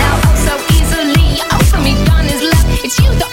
now so easily. Oh, so me done is left. It's you, the